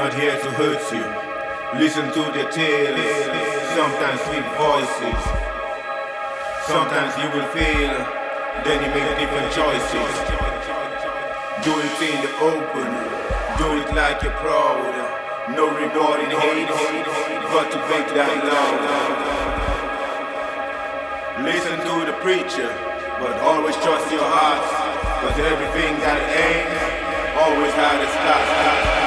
not here to hurt you. Listen to the tales, sometimes sweet voices. Sometimes you will fail, then you make different choices. Do it in the open, do it like you're proud. No regard in hate, but to break that loud. Listen to the preacher, but always trust your heart. Cause everything an end, always had stop stop.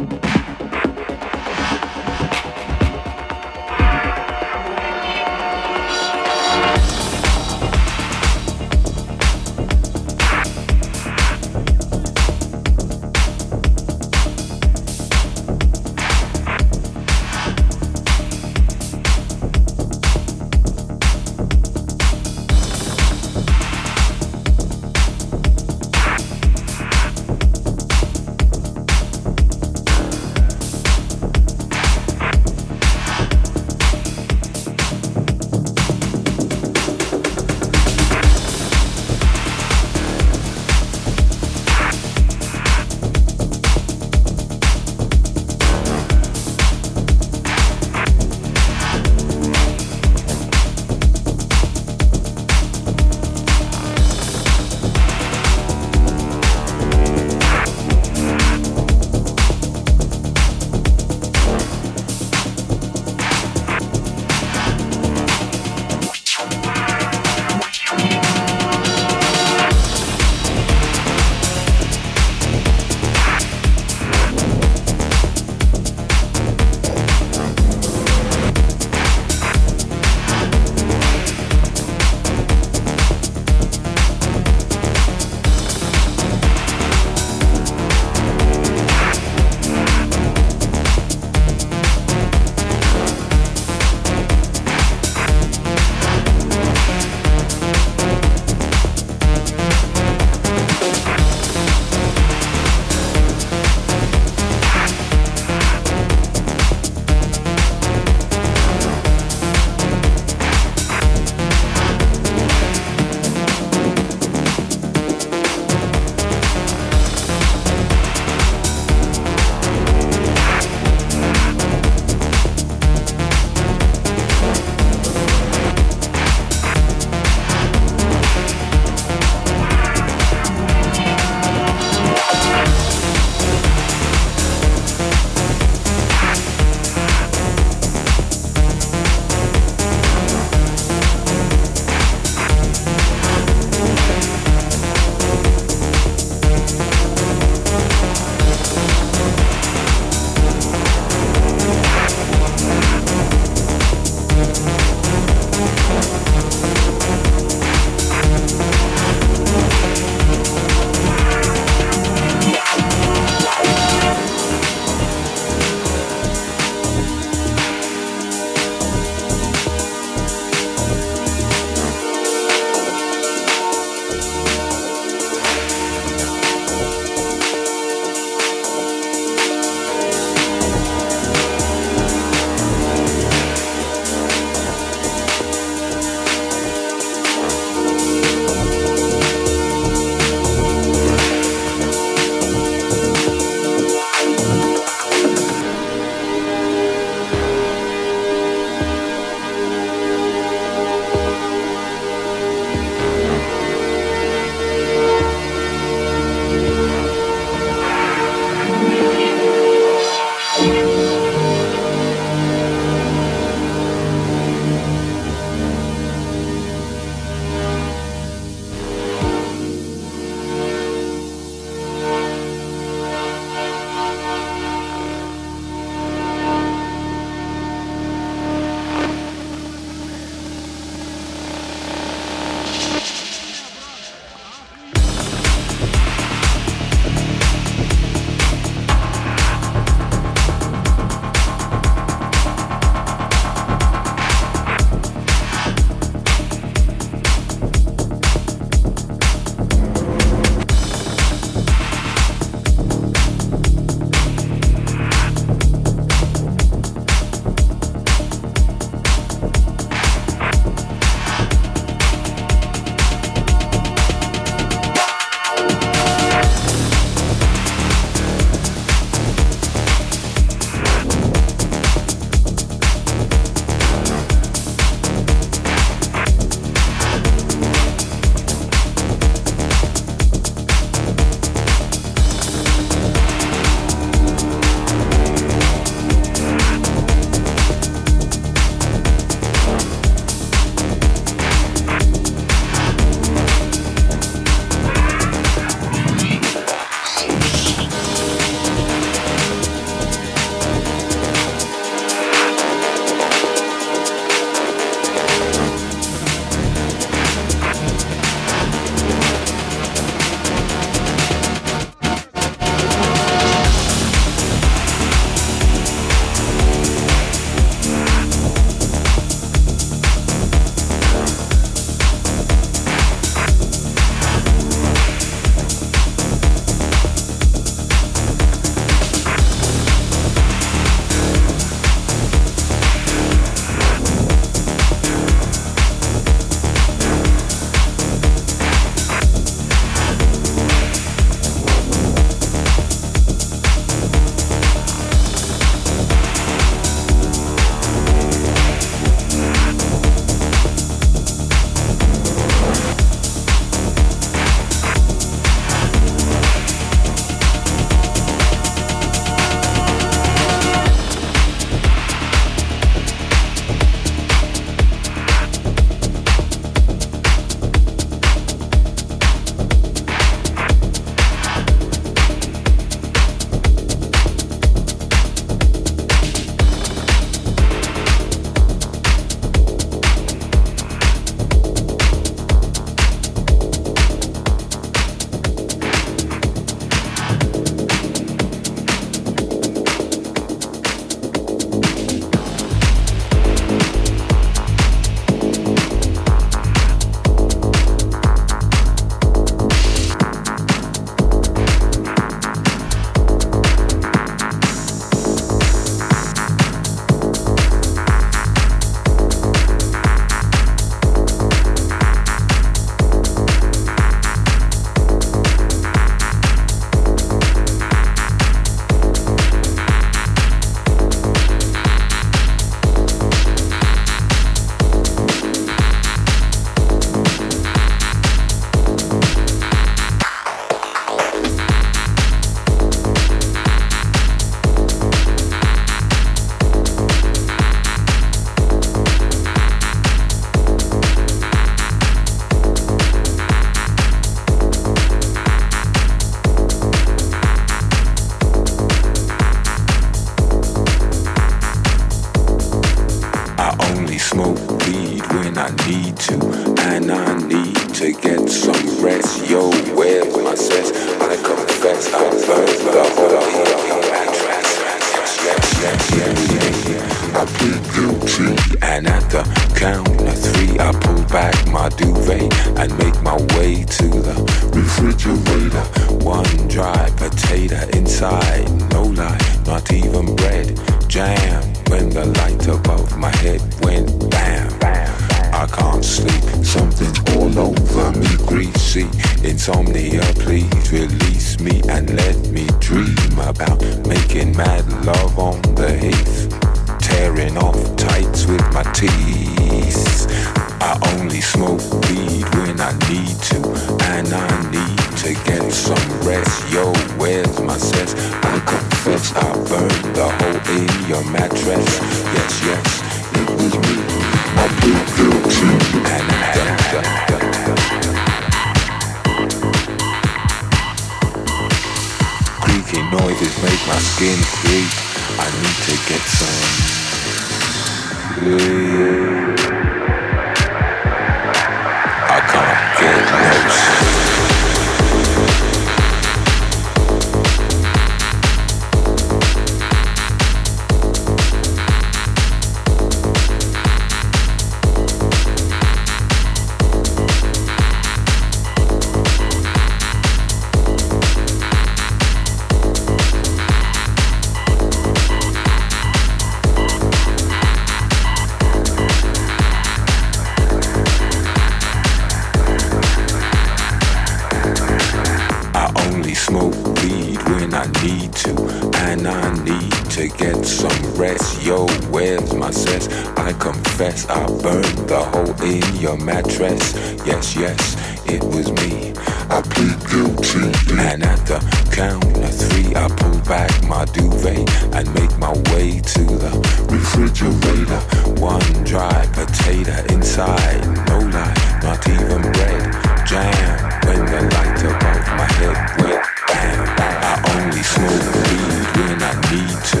Dry potato inside, no lie, not even bread. Jam when the light above my head went bam. I only smoke weed when I need to,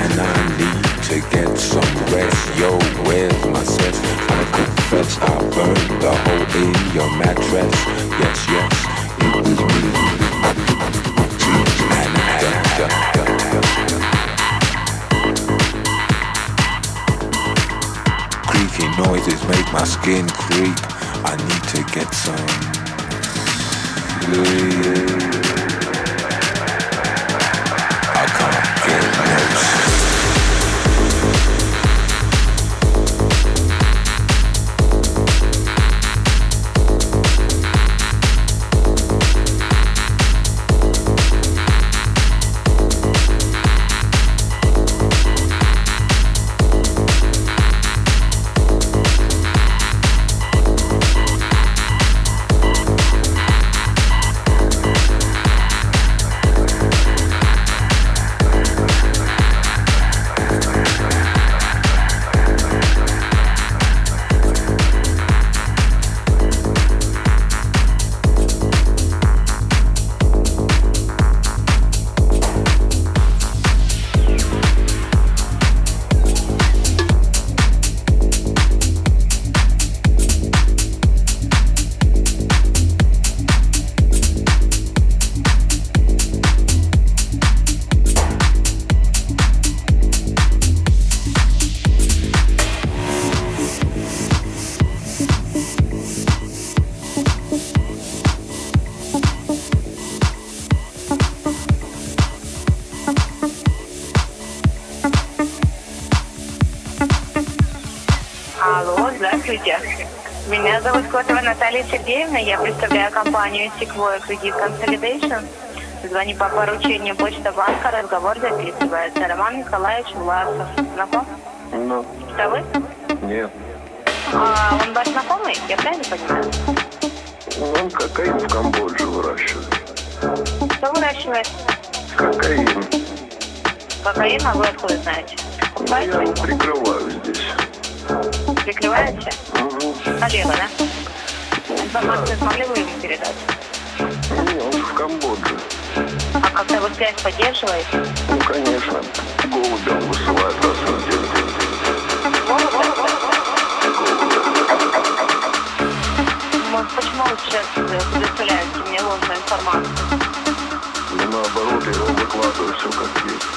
and I need to get some rest. Yo, where's my sense? I confess I burned the hole in your mattress. Skin creep. Компанию Sequoia Credit Consolidation. Звоню по поручению Почта банка. Разговор записывается. Роман Николаевич Власов. Знаком? Ну, Это вы? нет. А он ваш знакомый? Я правильно понимаю? Он кокаин в Камбодже выращивает. Кто выращивает? Кокаин. Кокаин, а вы откуда знаете? Ну, я его прикрываю здесь. Прикрываете? Угу. Коллега, да? Информацию смогли вы ему передать? В. А когда вы связь поддерживаете? Ну, конечно. Голубя он высылает раз в? Голубя. почему вы сейчас э, предоставляете мне ложную информацию? Но наоборот, я вам выкладываю все как есть.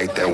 like that.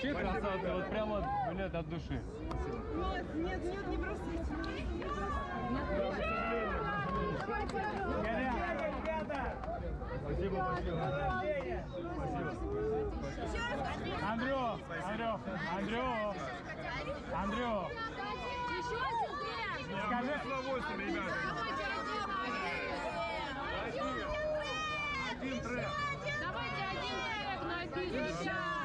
Вообще красавцы, вот прямо, блядь, от души. Нет, нет, нет, не бросайте. Спасибо, спасибо. Спасибо. Андрю, Андрю, Андрю, Андрю. Скажи, с удовольствием, ребята. Один трек. Давайте один трек на пиздец.